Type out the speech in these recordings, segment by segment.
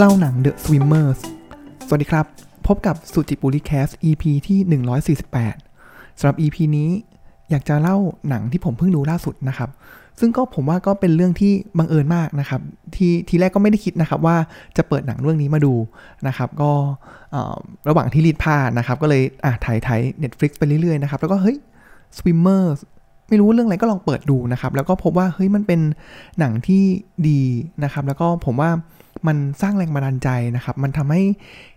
เล่าหนัง The Swimmers สวัสดีครับ พบกับสุจิปุริแคส EP ที่ 148สำหรับ EP นี้อยากจะเล่าหนังที่ผมเพิ่งดูล่าสุดนะครับ ซึ่งก็ผมว่าก็เป็นเรื่องที่บังเอิญมากนะครับ ที่ทีแรกก็ไม่ได้คิดนะครับว่าจะเปิดหนังเรื่องนี้มาดูนะครับ ก็ระหว่างที่รีดผ้านะครับ ก็เลยอะถ่ายถ่าย Netflix ไปเรื่อยๆนะครับ แล้วก็เฮ้ย Swimmers ไม่รู้เรื่องอะไรก็ลองเปิดดูนะครับ แล้วก็พบว่าเฮ้ยมันเป็นหนังที่ดีนะครับ แล้วก็ผมว่า มันสร้างแรงบันดาลใจนะครับ มันทำให้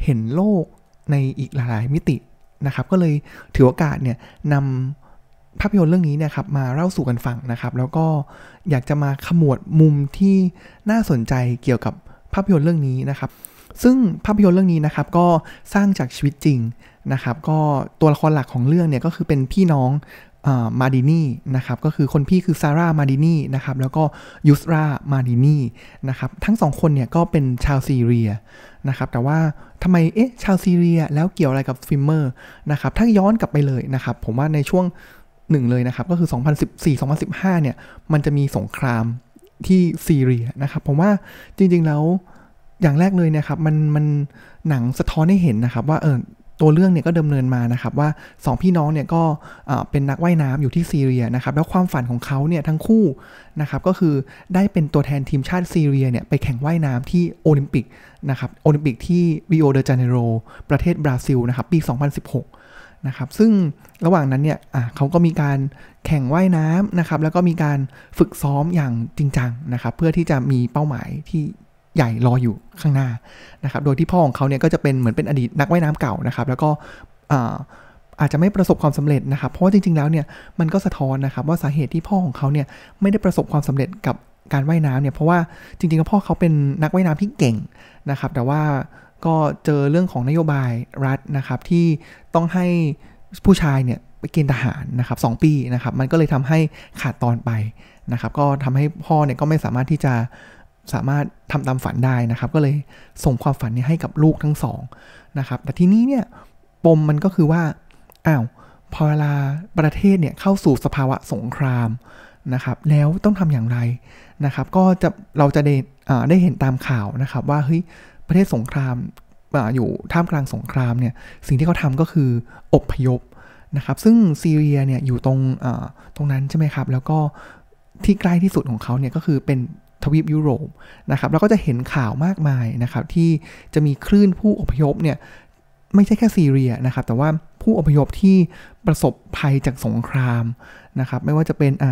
เห็นโลกในอีกหลายมิตินะครับ ก็เลยถือโอกาสเนี่ยนำภาพยนตร์เรื่องนี้เนี่ยครับมาเล่าสู่กันฟังนะครับ แล้วก็อยากจะมาขมวดมุมที่น่าสนใจเกี่ยวกับภาพยนตร์เรื่องนี้นะครับ ซึ่งภาพยนตร์เรื่องนี้นะครับก็สร้างจากชีวิตจริงนะครับ ก็ตัวละครหลักของเรื่องเนี่ยก็คือเป็นพี่น้อง มาร์ดินีนะครับก็คือคนพี่คือซาร่ามาร์ดินีนะครับแล้วก็ยูสรามาร์ดินีนะครับทั้งสองคนเนี่ยก็เป็นชาวซีเรียนะครับแต่ว่าทำไมเอ๊ะชาวซีเรียแล้วเกี่ยวอะไรกับ swimmer นะครับถ้าย้อนกลับไปเลยนะครับผมว่าในช่วงหนึ่งเลยนะครับก็คือ 2014-2015 เนี่ยมันจะมีสงครามที่ซีเรียนะครับผมว่าจริงๆแล้วอย่างแรกเลยนะครับมันมันหนังสะท้อนให้เห็นนะครับว่าเออ ตัวเรื่องเนี่ยก็ดำเนินมานะครับว่า 2 พี่น้องเนี่ยก็เป็นนักว่ายน้ำอยู่ที่ซีเรียนะครับแล้วความฝันของเขาเนี่ยทั้งคู่นะครับก็คือได้เป็นตัวแทนทีมชาติซีเรียเนี่ยไปแข่งว่ายน้ำที่โอลิมปิกนะครับโอลิมปิกที่ริโอเดจาเนโรประเทศบราซิลนะครับปี 2016นะครับซึ่งระหว่างนั้นเนี่ยเขาก็มีการแข่งว่ายน้ำนะครับแล้วก็มีการฝึกซ้อมอย่างจริงจังนะครับเพื่อที่จะมีเป้าหมายที่ ใหญ่รออยู่ข้างหน้านะครับ โดยที่พ่อของเขาเนี่ยก็จะเป็นเหมือนเป็นอดีตนักว่ายน้ำเก่านะครับ แล้วก็อาจจะไม่ประสบความสำเร็จนะครับ เพราะว่าจริงๆ แล้วเนี่ยมันก็สะท้อนนะครับว่าสาเหตุที่พ่อของเขาเนี่ยไม่ได้ประสบความสำเร็จกับการว่ายน้ำเนี่ยเพราะว่าจริงๆแล้วพ่อเขาเป็นนักว่ายน้ำที่เก่งนะครับ แต่ว่าก็เจอเรื่องของนโยบายรัฐนะครับที่ต้องให้ผู้ชายเนี่ยไปเกณฑ์ทหารนะครับสปีนะครับ มันก็เลยทำให้ขาดตอนไปนะครับ ก็ทำให้พ่อเนี่ยก็ไม่สามารถที่จะ สามารถทำตามฝันได้นะครับ ก็เลยส่งความฝันนี้ให้กับลูกทั้งสองนะครับ แต่ทีนี้เนี่ยปมมันก็คือว่าอ้าวพอเวลาประเทศเนี่ยเข้าสู่สภาวะสงครามนะครับ แล้วต้องทำอย่างไรนะครับ ก็จะเราจะได้ได้เห็นตามข่าวนะครับ ว่าเฮ้ยประเทศสงครามอยู่ท่ามกลางสงครามเนี่ยสิ่งที่เขาทำก็คืออบพยพนะครับ ซึ่งซีเรียเนี่ยอยู่ตรงตรงนั้นใช่ไหมครับ แล้วก็ที่ใกล้ที่สุดของเขาเนี่ยก็คือเป็น ทวีปยุโรปนะครับแล้วก็จะเห็นข่าวมากมายนะครับที่จะมีคลื่นผู้อพยพเนี่ยไม่ใช่แค่ซีเรียนะครับ แต่ว่าผู้อพยพที่ประสบภัยจากสงครามนะครับไม่ว่าจะเป็นอะ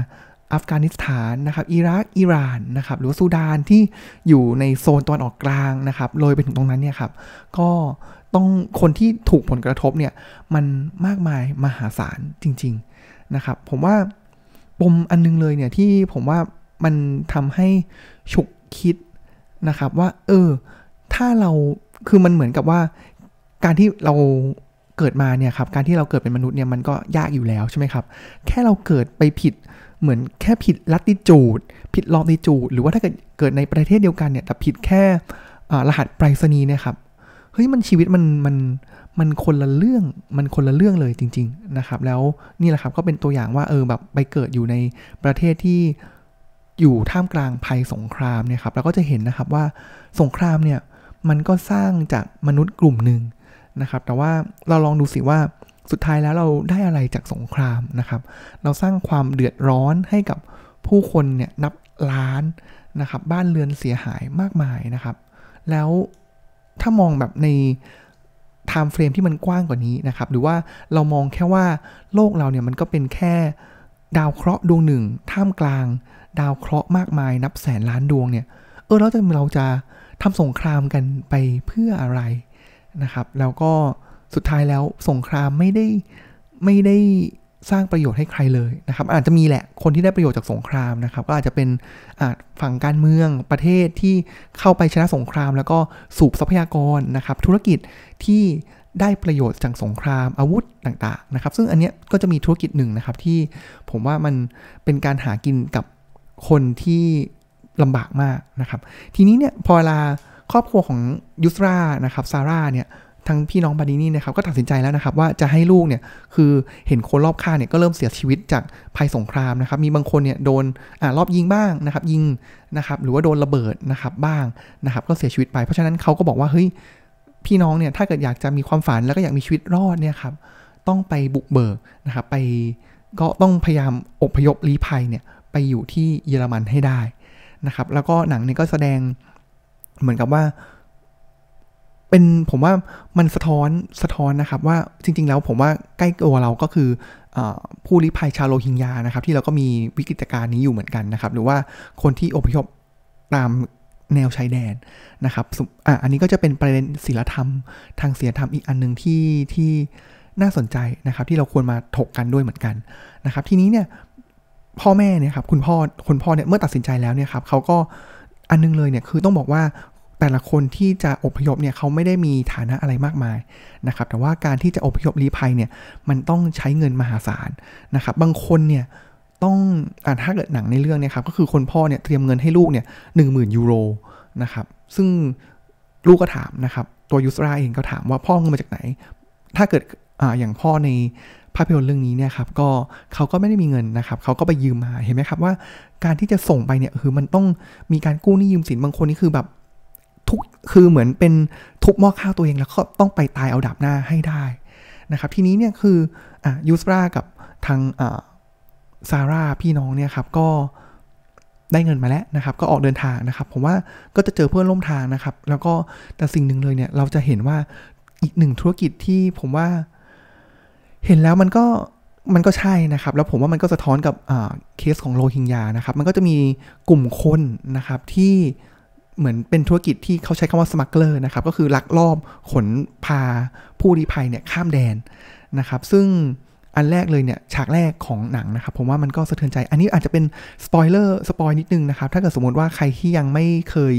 อัฟกานิสถานนะครับอิรักอิหร่านนะครับหรือว่าซูดานที่อยู่ในโซนตอนออกกลางนะครับเลยไปถึงตรงนั้นเนี่ยครับก็ต้องคนที่ถูกผลกระทบเนี่ยมันมากมายมหาศาลจริง ๆนะครับ ผมว่าปมอันนึงเลยเนี่ยที่ผมว่า มันทำให้ฉุกคิดนะครับว่า เออ ถ้าเราคือมันเหมือนกับว่า การที่เราเกิดมาเนี่ยครับการที่เราเกิดเป็นมนุษย์เนี่ยมันก็ยากอยู่แล้วใช่ไหมครับ แค่เราเกิดไปผิดเหมือนแค่ผิดลัติจูด ผิดลองติจูด หรือว่าถ้าเกิดเกิดในประเทศเดียวกันเนี่ยแต่ผิดแค่รหัสไปรษณีย์นี่ยครับเฮ้ยมันชีวิตมันมันมันคนละเรื่องมันคนละเรื่องเลยจริง ๆนะครับ แล้วนี่แหละครับก็เป็นตัวอย่างว่าเออแบบไปเกิดอยู่ในประเทศที่ อยู่ท่ามกลางภัยสงครามเนี่ยครับเราก็จะเห็นนะครับว่าสงครามเนี่ยมันก็สร้างจากมนุษย์กลุ่มหนึ่งนะครับ แต่ว่าเราลองดูสิว่าสุดท้ายแล้วเราได้อะไรจากสงครามนะครับ เราสร้างความเดือดร้อนให้กับผู้คนเนี่ยนับล้านนะครับ บ้านเรือนเสียหายมากมายนะครับ แล้วถ้ามองแบบใน time frame ที่มันกว้างกว่านี้นะครับ หรือว่าเรามองแค่ว่าโลกเราเนี่ยมันก็เป็นแค่ดาวเคราะห์ดวงหนึ่ง ท่ามกลาง ดาวเคราะห์มากมายนับแสนล้านดวงเนี่ย เออแล้วจะเราจะทำสงครามกันไปเพื่ออะไรนะครับ แล้วก็สุดท้ายแล้วสงครามไม่ได้ไม่ได้สร้างประโยชน์ให้ใครเลยนะครับ อาจจะมีแหละคนที่ได้ประโยชน์จากสงครามนะครับ ก็อาจจะเป็นฝั่งการเมืองประเทศที่เข้าไปชนะสงคราม แล้วก็สูบทรัพยากรนะครับ ธุรกิจที่ได้ประโยชน์จากสงครามอาวุธต่างๆนะครับ ซึ่งอันนี้ก็จะมีธุรกิจหนึ่งนะครับที่ผมว่ามันเป็นการหากินกับ คนที่ลำบากมากนะครับ ทีนี้เนี่ยพอเวลาครอบครัวของยุสรานะครับซาร่าเนี่ยทั้งพี่น้องบาดินี่นะครับก็ตัดสินใจแล้วนะครับว่าจะให้ลูกเนี่ยคือเห็นคนรอบข้างเนี่ยก็เริ่มเสียชีวิตจากภัยสงครามนะครับ มีบางคนเนี่ยโดนอ่ารอบยิงบ้างนะครับ ยิงนะครับหรือว่าโดนระเบิดนะครับบ้างนะครับ ก็เสียชีวิตไป เพราะฉะนั้นเขาก็บอกว่าเฮ้ยพี่น้องเนี่ยถ้าเกิดอยากจะมีความฝันแล้วก็อยากมีชีวิตรอดเนี่ยครับต้องไปบุกเบิกนะครับไปก็ต้องพยายามอพยพลี้ภัยเนี่ย อยู่ที่เยอรมันให้ได้นะครับ แล้วก็หนังนี้ก็แสดงเหมือนกับว่า เป็นผมว่ามันสะท้อนสะท้อนนะครับว่าจริง ๆ แล้วผมว่าใกล้ตัวเราก็คืออผู้ลี้ภัยชาวโรฮิงญานะครับ ที่เราก็มีวิกฤตการณ์นี้อยู่เหมือนกันนะครับ หรือว่าคนที่อพยพตามแนวชายแดนนะครับอะอันนี้ก็จะเป็นประเด็นศิลธรรม ทางศีลธรรมอีกอันหนึ่งที่ที่น่าสนใจนะครับ ที่เราควรมาถกกันด้วยเหมือนกันนะครับ ทีนี้เนี่ย พ่อแม่เนี่ยครับคุณพ่อคุณพ่อเนี่ยเมื่อตัดสินใจแล้วเนี่ยครับเขาก็อันนึงเลยเนี่ยคือต้องบอกว่าแต่ละคนที่จะอพยพเนี่ยเขาไม่ได้มีฐานะอะไรมากมายนะครับแต่ว่าการที่จะอพยพลี้ภัยเนี่ยมันต้องใช้เงินมหาศาลนะครับบางคนเนี่ยต้องอ่าถ้าเกิดหนังในเรื่องเนี่ยครับก็คือคนพ่อเนี่ยเตรียมเงินให้ลูกเนี่ยหนึ่งหมื่นยูโรนะครับซึ่งลูกก็ถามนะครับตัวยูสราเองก็ถามว่าพ่อเงินมาจากไหน ถ้าเกิดออย่างพ่อใน ภาพยนตร์เรื่องนี้เนี่ยครับก็เขาก็ไม่ได้มีเงินนะครับเขาก็ไปยืมมาเห็นไหมครับว่า การที่จะส่งไปเนี่ยคือมันต้องมีการกู้หนี้ยืมสินบางคนนี่คือแบบทุกคือเหมือนเป็นทุกหม้อข้าวตัวเองแล้วก็ต้องไปตายเอาดาบหน้าให้ได้นะครับทีนี้เนี่ยคืออะยูสรากับทางอ่าซาร่าพี่น้องเนี่ยครับก็ได้เงินมาแล้วนะครับ ก็ออกเดินทางนะครับ ผมว่าก็จะเจอเพื่อนร่วมทางนะครับ แล้วก็แต่สิ่งหนึ่งเลยเนี่ยเราจะเห็นว่าอีกหนึ่งธุรกิจที่ผมว่า เห็นแล้วมันก็มันก็ใช่นะครับ แล้วผมว่ามันก็สะท้อนกับเคสของโรฮิงญานะครับ มันก็จะมีกลุ่มคนนะครับที่เหมือนเป็นธุรกิจที่เขาใช้คำว่า smuggler นะครับ ก็คือลักลอบขนพาผู้ลี้ภัยเนี่ยข้ามแดนนะครับ ซึ่งอันแรกเลยเนี่ยฉากแรกของหนังนะครับ ผมว่ามันก็สะเทือนใจ อันนี้อาจจะเป็นspoiler spoil นิดนึงนะครับ ถ้าเกิดสมมติว่าใครที่ยังไม่เคย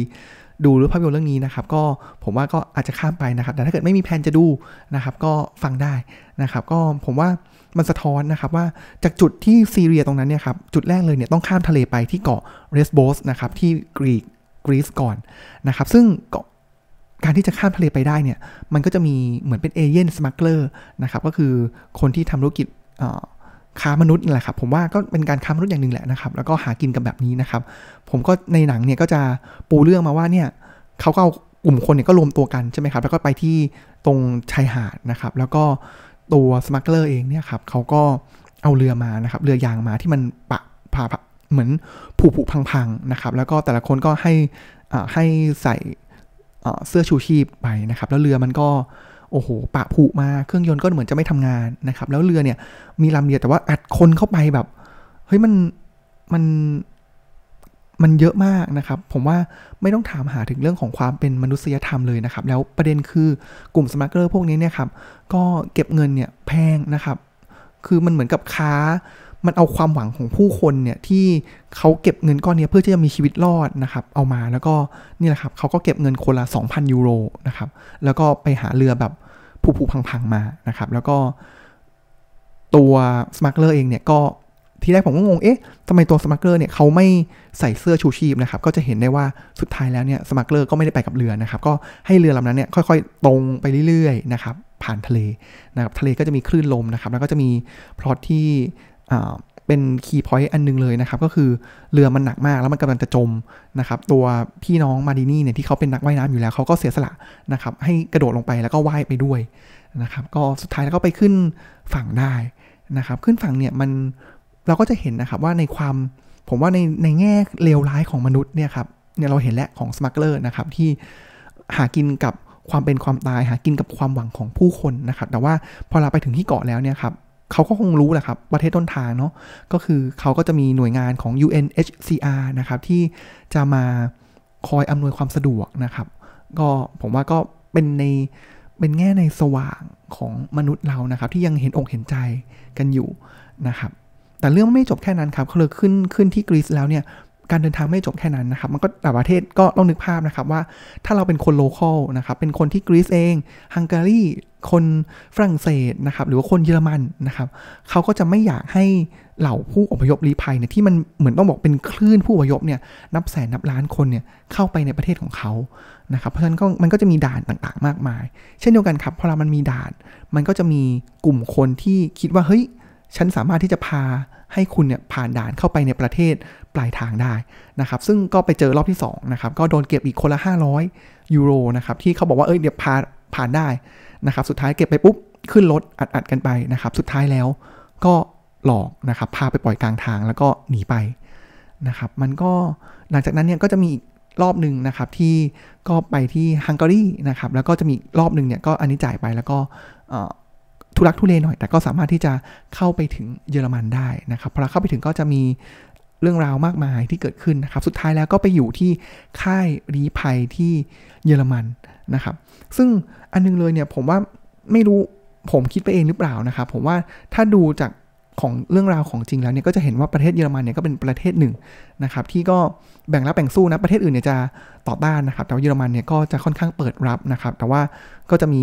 ดูหรือภาพยนตร์เรื่องนี้นะครับ ก็ผมว่าก็อาจจะข้ามไปนะครับ แต่ถ้าเกิดไม่มีแผนจะดูนะครับ ก็ฟังได้นะครับ ก็ผมว่ามันสะท้อนนะครับว่าจากจุดที่ซีเรียตรงนั้นเนี่ยครับ จุดแรกเลยเนี่ยต้องข้ามทะเลไปที่เกาะเลสโบสนะครับที่กรีกกรีซก่อนนะครับ ซึ่งเกาะการที่จะข้ามทะเลไปได้เนี่ย มันก็จะมีเหมือนเป็นเอเย่นต์ smuggler นะครับ ก็คือคนที่ทำธุรกิจ ค้ามนุษย์นั่แหละครับผมว่าก็เป็นการค้ามนุษย์อย่างหนึ่งแหละนะครับ แล้วก็หากินกับแบบนี้นะครับ ผมก็ในหนังเนี่ยก็จะปูเรื่องมาว่าเนี่ยเขาก็เอากลุ่มคนเนี่ยก็รวมตัวกันใช่ไหมครับ แล้วก็ไปที่ตรงชายหาดนะครับ แล้วก็ตัวสมัคเกอร์เองเนี่ยครับเขาก็เอาเรือมานะครับ เรือยางมาที่มันปะพาเหมือนผุผุพังๆนะครับ แล้วก็แต่ละคนก็ให้ให้ใส่เสื้อชูชีพไปนะครับ แล้วเรือมันก็ โอ้โหปะผุมาเครื่องยนต์ก็เหมือนจะไม่ทำงานนะครับ แล้วเรือเนี่ยมีลำเดียวแต่ว่าอัดคนเข้าไปแบบเฮ้ยมันมันมันเยอะมากนะครับ ผมว่าไม่ต้องถามหาถึงเรื่องของความเป็นมนุษยธรรมเลยนะครับ แล้วประเด็นคือกลุ่มสมาร์เกอร์พวกนี้เนี่ยครับ ก็เก็บเงินเนี่ยแพงนะครับ คือมันเหมือนกับค้า มันเอาความหวังของผู้คนเนี่ยที่เขาเก็บเงินก้อนนี้เพื่อที่จะมีชีวิตรอดนะครับ เอามาแล้วก็นี่แหละครับเขาก็เก็บเงินคนละ 2,000 ยูโรนะครับแล้วก็ไปหาเรือแบบผุๆพังๆมานะครับ แล้วก็ตัว smuggler เองเนี่ยก็ทีแรกผมก็งง เอ๊ะทำไมตัว smuggler เนี่ยเขาไม่ใส่เสื้อชูชีพนะครับ ก็จะเห็นได้ว่าสุดท้ายแล้วเนี่ย smuggler ก็ไม่ได้ไปกับเรือนะครับ ก็ให้เรือลำนั้นเนี่ยค่อยๆ ตรงไปเรื่อยๆนะครับ ผ่านทะเลนะครับ ทะเลก็จะมีคลื่นลมนะครับ แล้วก็จะมีพลอตที่ เป็น key point อันนึงเลยนะครับ ก็คือเรือมันหนักมากแล้วมันกำลังจะจมนะครับ ตัวพี่น้องมาดินี่เนี่ยที่เขาเป็นนักว่ายน้ำอยู่แล้วเขาก็เสียสละนะครับ ให้กระโดดลงไปแล้วก็ว่ายไปด้วยนะครับ ก็สุดท้ายแล้วก็ไปขึ้นฝั่งได้นะครับ ขึ้นฝั่งเนี่ยมันเราก็จะเห็นนะครับว่าในความผมว่าในในแง่เลวร้ายของมนุษย์เนี่ยครับเนี่ยเราเห็นแล้วของสมัคเกอร์นะครับที่หากินกับความเป็นความตายหากินกับความหวังของผู้คนนะครับ แต่ว่าพอเราไปถึงที่เกาะแล้วเนี่ยครับ เขาก็คงรู้แหละครับประเทศต้นทางเนาะก็คือเขาก็จะมีหน่วยงานของ UNHCR นะครับที่จะมาคอยอำนวยความสะดวกนะครับ ก็ผมว่าก็เป็นในเป็นแง่ในสว่างของมนุษย์เรานะครับ ที่ยังเห็นอกเห็นใจกันอยู่นะครับ แต่เรื่องไม่จบแค่นั้นครับเขาเลยขึ้นขึ้นที่กรีซแล้วเนี่ยการเดินทางไม่จบแค่นั้นนะครับ มันก็แต่ประเทศก็ต้องนึกภาพนะครับว่าถ้าเราเป็นคนโลเคอลนะครับ เป็นคนที่กรีซเองฮังการี คนฝรั่งเศสนะครับหรือว่าคนเยอรมันนะครับเขาก็จะไม่อยากให้เหล่าผู้อพยพลี้ภัยเนี่ยที่มันเหมือนต้องบอกเป็นคลื่นผู้อพยพเนี่ยนับแสนนับล้านคนเนี่ยเข้าไปในประเทศของเขานะครับเพราะฉะนั้นก็มันก็จะมีด่านต่างๆ มากมาย เช่นเดียวกันครับพอเรามันมีด่าน มันก็จะมีกลุ่มคนที่คิดว่าเฮ้ยฉันสามารถที่จะพาให้คุณเนี่ยผ่านด่านเข้าไปในประเทศปลายทางได้นะครับ ซึ่งก็ไปเจอรอบที่2นะครับก็โดนเก็บอีกคนละ 500 ยูโรนะครับที่เขาบอกว่าเอ้ยเดี๋ยวพาผ่านได้ นะครับ สุดท้ายเก็บไปปุ๊บ ขึ้นรถอัดๆกันไปนะครับ สุดท้ายแล้วก็หลอกนะครับ พาไปปล่อยกลางทางแล้วก็หนีไปนะครับ มันก็หลังจากนั้นเนี่ยก็จะมีอีกรอบหนึ่งนะครับที่ก็ไปที่ฮังการีนะครับ แล้วก็จะมีรอบหนึ่งเนี่ยก็อันนี้จ่ายไปแล้วก็ทุรักทุเลหน่อย แต่ก็สามารถที่จะเข้าไปถึงเยอรมันได้นะครับพอเราเข้าไปถึงก็จะมี เรื่องราวมากมายที่เกิดขึ้นนะครับ สุดท้ายแล้วก็ไปอยู่ที่ค่ายรีภัยที่เยอรมันนะครับ ซึ่งอันนึงเลยเนี่ยผมว่าไม่รู้ผมคิดไปเองหรือเปล่านะครับ ผมว่าถ้าดูจากของเรื่องราวของจริงแล้วเนี่ยก็จะเห็นว่าประเทศเยอรมันเนี่ยก็เป็นประเทศหนึ่งนะครับ ที่ก็แบ่งรับแบ่งสู้นะประเทศอื่นเนี่ยจะต่อต้านนะครับ แต่เยอรมันเนี่ยก็จะค่อนข้างเปิดรับนะครับ แต่ว่าก็จะมี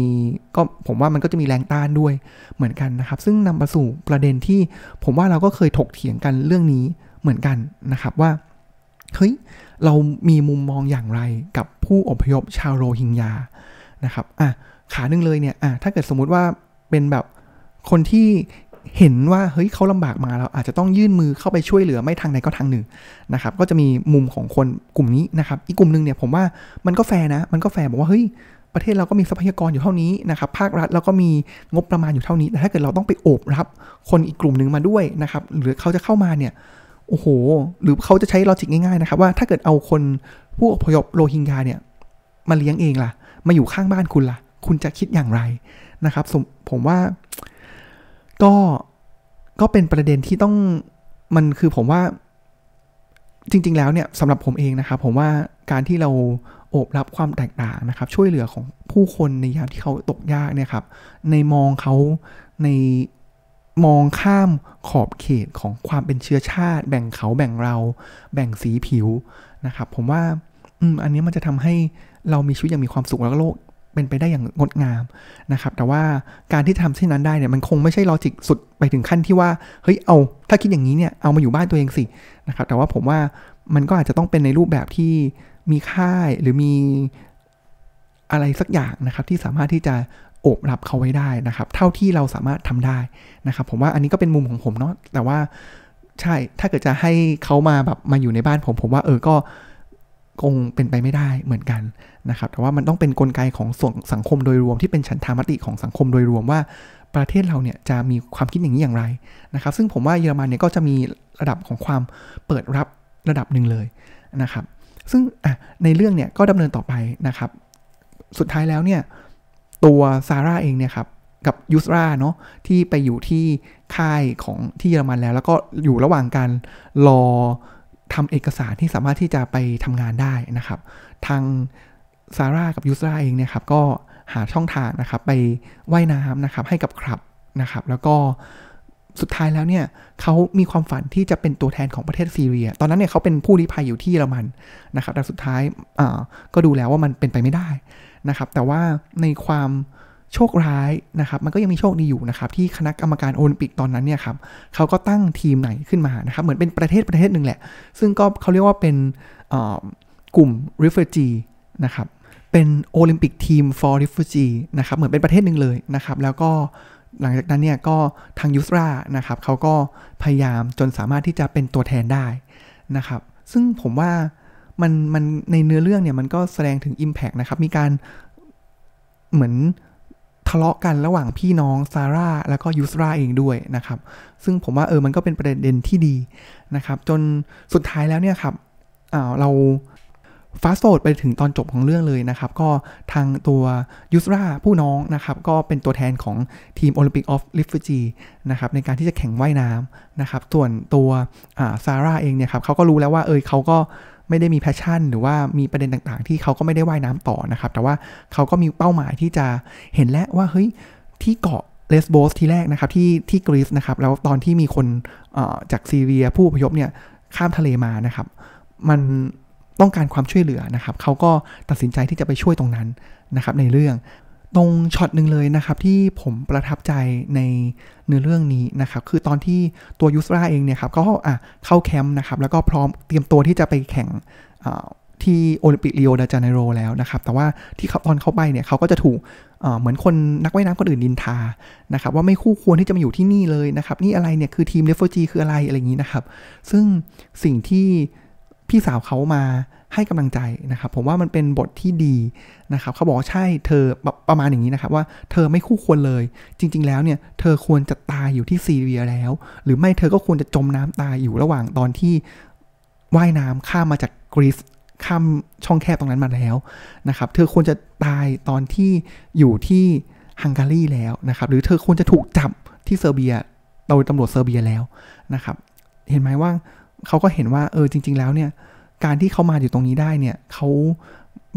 ก็ผมว่ามันก็จะมีแรงต้านด้วยเหมือนกันนะครับ ซึ่งนำมาสู่ประเด็นที่ผมว่าเราก็เคยถกเถียงกันเรื่องนี้ เหมือนกันนะครับว่าเฮ้ยเรามีมุมมองอย่างไรกับผู้อพยพชาวโรฮิงญานะครับอะขาหนึ่งเลยเนี่ยอะถ้าเกิดสมมุติว่าเป็นแบบคนที่เห็นว่าเฮ้ยเขาลำบากมาเราอาจจะต้องยื่นมือเข้าไปช่วยเหลือไม่ทางใดก็ทางหนึ่งนะครับก็จะมีมุมของคนกลุ่มนี้นะครับอีกกลุ่มหนึ่งเนี่ยผมว่ามันก็แฟร์นะมันก็แฟร์บอกว่าเฮ้ยประเทศเราก็มีทรัพยากรอยู่เท่านี้นะครับภาครัฐเราก็มีงบประมาณอยู่เท่านี้แต่ถ้าเกิดเราต้องไปโอบรับคนอีกกลุ่มหนึ่งมาด้วยนะครับหรือเขาจะเข้ามาเนี่ย โอ้โห หรือเขาจะใช้ลอจิกง่ายๆนะครับว่าถ้าเกิดเอาคนผู้อพยพโรฮิงญาเนี่ยมาเลี้ยงเองล่ะ มาอยู่ข้างบ้านคุณล่ะ คุณจะคิดอย่างไรนะครับ ผมว่าก็ก็เป็นประเด็นที่ต้องมันคือผมว่าจริง ๆ แล้วเนี่ยสำหรับผมเองนะครับ ผมว่าการที่เราโอบรับความแตกต่างนะครับ ช่วยเหลือของผู้คนในยามที่เขาตกยากเนี่ยครับ ในมองเขาใน มองข้ามขอบเขตของความเป็นเชื้อชาติ แบ่งเขาแบ่งเรา แบ่งสีผิวนะครับ ผมว่าอืมอันนี้มันจะทำให้เรามีชีวิตอย่างมีความสุขแล้วก็โลกเป็นไปได้อย่างงดงามนะครับ แต่ว่าการที่ทำเช่นนั้นได้เนี่ยมันคงไม่ใช่ลอจิกสุดไปถึงขั้นที่ว่าเฮ้ยเอาถ้าคิดอย่างนี้เนี่ยเอามาอยู่บ้านตัวเองสินะครับ แต่ว่าผมว่ามันก็อาจจะต้องเป็นในรูปแบบที่มีค่ายหรือมีอะไรสักอย่างนะครับที่สามารถที่จะ โอบรับเขาไว้ได้นะครับ เท่าที่เราสามารถทำได้นะครับ ผมว่าอันนี้ก็เป็นมุมของผมเนาะแต่ว่าใช่ถ้าเกิดจะให้เขามาแบบมาอยู่ในบ้านผม ผมว่าเออก็คงเป็นไปไม่ได้เหมือนกันนะครับ แต่ว่ามันต้องเป็นนกลไกของส่วนสังคมโดยรวมที่เป็นฉันทามติของสังคมโดยรวมว่าประเทศเราเนี่ยจะมีความคิดอย่างนี้อย่างไรนะครับ ซึ่งผมว่าเยอรมันเนี่ยก็จะมีระดับของความเปิดรับระดับหนึ่งเลยนะครับ ซึ่งในเรื่องเนี่ยก็ดำเนินต่อไปนะครับ สุดท้ายแล้วเนี่ย ตัวซาร่าเองเนี่ยครับกับยูสราเนาะที่ไปอยู่ที่ค่ายของที่เยอรมันแล้ว แล้วก็อยู่ระหว่างการรอทำเอกสารที่สามารถที่จะไปทำงานได้นะครับ ทางซาร่ากับยูสราเองเนี่ยครับก็หาช่องทางนะครับไปไว่ายน้ำนะครับให้กับครับนะครับ แล้วก็สุดท้ายแล้วเนี่ยเขามีความฝันที่จะเป็นตัวแทนของประเทศซีเรีย ตอนนั้นเนี่ยเขาเป็นผู้ลี้ภัยอยู่ที่เยอรมันนะครับแต่สุดท้ายก็ดูแล้วว่ามันเป็นไปไม่ได้ นะครับ แต่ว่าในความโชคร้ายนะครับ มันก็ยังมีโชคดีอยู่นะครับ ที่คณะกรรมการโอลิมปิกตอนนั้นเนี่ยครับเขาก็ตั้งทีมไหนขึ้นมานะครับ เหมือนเป็นประเทศประเทศหนึ่งแหละ ซึ่งก็เขาเรียกว่าเป็นกลุ่ม refugee นะครับเป็นโอลิมปิกทีม for refugee นะครับเหมือนเป็นประเทศหนึ่งเลยนะครับ แล้วก็หลังจากนั้นเนี่ยก็ทางยูสรานะครับเขาก็พยายามจนสามารถที่จะเป็นตัวแทนได้นะครับ ซึ่งผมว่า มันมันในเนื้อเรื่องเนี่ยมันก็แสดงถึง Impact นะครับ มีการเหมือนทะเลาะกันระหว่างพี่น้องซาร่าแล้วก็ยูสราเองด้วยนะครับ ซึ่งผมว่าเออมันก็เป็นประเด็นที่ดีนะครับ จนสุดท้ายแล้วเนี่ยครับเรา fast forward ไปถึงตอนจบของเรื่องเลยนะครับ ก็ทางตัวยูสราผู้น้องนะครับ ก็เป็นตัวแทนของทีม Olympic of Refugee นะครับในการที่จะแข่งว่ายน้ำนะครับ ส่วนตัวซาร่าเองเนี่ยครับเขาก็รู้แล้วว่าเออเขาก็ ไม่ได้มี passion หรือว่ามีประเด็นต่างๆ ที่เขาก็ไม่ได้ว่ายน้ำต่อนะครับ แต่ว่าเขาก็มีเป้าหมายที่จะเห็นแล้วว่าเฮ้ยที่เกาะเลสโบสทีแรกนะครับที่ที่กรีซนะครับแล้วตอนที่มีคนจากซีเรียผู้อพยพเนี่ยข้ามทะเลมานะครับ มันต้องการความช่วยเหลือนะครับเขาก็ตัดสินใจที่จะไปช่วยตรงนั้นนะครับในเรื่อง ตรงช็อตหนึ่งเลยนะครับ ที่ผมประทับใจในเนื้อเรื่องนี้นะครับ คือตอนที่ตัวยูสราเองเนี่ยครับก็อะเข้าแคมป์นะครับ แล้วก็พร้อมเตรียมตัวที่จะไปแข่งที่โอลิมปิกริโอเดจาเนโรแล้วนะครับ แต่ว่าที่เขาตอนเข้าไปเนี่ยเขาก็จะถูกเหมือนคนนักว่ายน้ำคนอื่นนินทานะครับ ว่าไม่คู่ควรที่จะมาอยู่ที่นี่เลยนะครับ นี่อะไรเนี่ยคือทีมเดฟโฟจีคืออะไรอะไรอย่างนี้นะครับ ซึ่งสิ่งที่ พี่สาวเขามาให้กำลังใจนะครับ ผมว่ามันเป็นบทที่ดีนะครับเขาบอกใช่เธอประมาณอย่างนี้นะครับว่าเธอไม่คู่ควรเลย จริง ๆ แล้วเนี่ยเธอควรจะตายอยู่ที่ซีเรียแล้ว หรือไม่เธอก็ควรจะจมน้ำตายอยู่ระหว่างตอนที่ว่ายน้ำข้ามมาจากกรีซข้ามช่องแคบตรงนั้นมาแล้วนะครับ เธอควรจะตายตอนที่อยู่ที่ฮังการีแล้วนะครับ หรือเธอควรจะถูกจับที่เซอร์เบียโดยตำรวจเซอร์เบียแล้วนะครับ เห็นไหมว่า เขาก็เห็นว่าเออจริง ๆ แล้วเนี่ยการที่เขามาอยู่ตรงนี้ได้เนี่ยเขา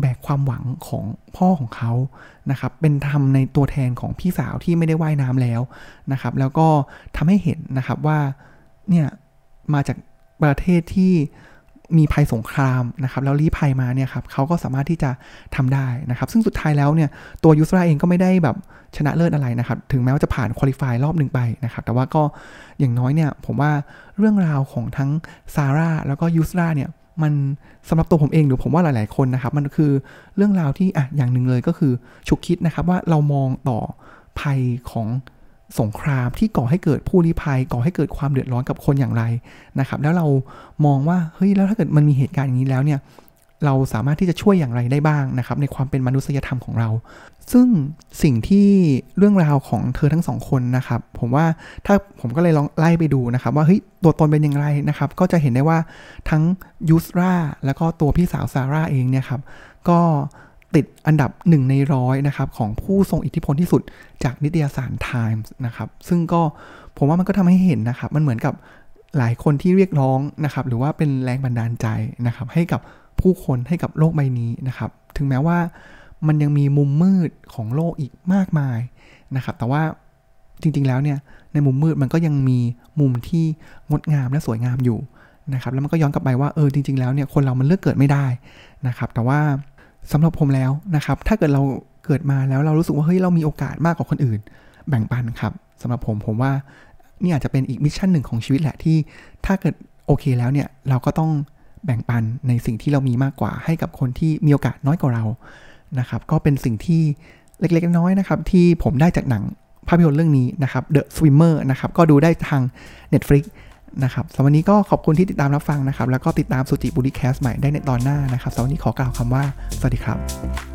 แบกความหวังของพ่อของเขานะครับ เป็นทำในตัวแทนของพี่สาวที่ไม่ได้ว่ายน้ำแล้วนะครับ แล้วก็ทำให้เห็นนะครับว่าเนี่ยมาจากประเทศที่ มีภัยสงครามนะครับแล้วรีภัยมาเนี่ยครับเขาก็สามารถที่จะทำได้นะครับ ซึ่งสุดท้ายแล้วเนี่ยตัวยูสราเองก็ไม่ได้แบบชนะเลิศอะไรนะครับ ถึงแม้ว่าจะผ่านคุริฟายรอบหนึ่งไปนะครับ แต่ว่าก็อย่างน้อยเนี่ยผมว่าเรื่องราวของทั้งซาร่าแล้วก็ยูสราเนี่ยมันสำหรับตัวผมเองหรือผมว่าหลาย ๆ คนนะครับ มันคือเรื่องราวที่อะอย่างหนึ่งเลยก็คือฉุกคิดนะครับว่าเรามองต่อภัยของ สงครามที่ก่อให้เกิดผู้ลี้ภัย ก่อให้เกิดความเดือดร้อนกับคนอย่างไรนะครับแล้วเรามองว่าเฮ้ยแล้วถ้าเกิดมันมีเหตุการณ์อย่างนี้แล้วเนี่ยเราสามารถที่จะช่วยอย่างไรได้บ้างนะครับในความเป็นมนุษยธรรมของเรา ซึ่งสิ่งที่เรื่องราวของเธอทั้งสองคนนะครับผมว่าถ้าผมก็เลยลองไล่ไปดูนะครับว่าเฮ้ยตัวตนเป็นอย่างไรนะครับก็จะเห็นได้ว่าทั้งยูสราแล้วก็ตัวพี่สาวซาร่าเองเนี่ยครับก็ ติดอันดับหนึ่งในร้อยนะครับของผู้ทรงอิทธิพลที่สุดจากนิตยสาร Times นะครับซึ่งก็ผมว่ามันก็ทำให้เห็นนะครับมันเหมือนกับหลายคนที่เรียกร้องนะครับหรือว่าเป็นแรงบันดาลใจนะครับให้กับผู้คนให้กับโลกใบนี้นะครับถึงแม้ว่ามันยังมีมุมมืดของโลกอีกมากมายนะครับแต่ว่าจริงๆแล้วเนี่ยในมุมมืดมันก็ยังมีมุมที่งดงามและสวยงามอยู่นะครับแล้วมันก็ย้อนกลับไปว่าเออจริง ๆแล้วเนี่ยคนเรามันเลือกเกิดไม่ได้นะครับแต่ว่า สำหรับผมแล้วนะครับ ถ้าเกิดเราเกิดมาแล้วเรารู้สึกว่าเฮ้ยเรามีโอกาสมากกว่าคนอื่น แบ่งปันครับสำหรับผมผมว่านี่อาจจะเป็นอีก mission หนึ่งของชีวิตแหละที่ ถ้าเกิดโอเคแล้วเนี่ยเราก็ต้องแบ่งปันในสิ่งที่เรามีมากกว่าให้กับคนที่มีโอกาสน้อยกว่าเรานะครับก็เป็นสิ่งที่เล็กๆน้อยๆนะครับที่ผมได้จากหนังภาพยนตร์เรื่องนี้นะครับ The Swimmer นะครับก็ดูได้ทาง Netflix นะครับสำหรับวันนี้ก็ขอบคุณที่ติดตามรับฟังนะครับ แล้วก็ติดตามสุจิปุลิ Cast ใหม่ได้ในตอนหน้านะครับสำหรับวันนี้ขอกล่าวคำว่า สวัสดีครับ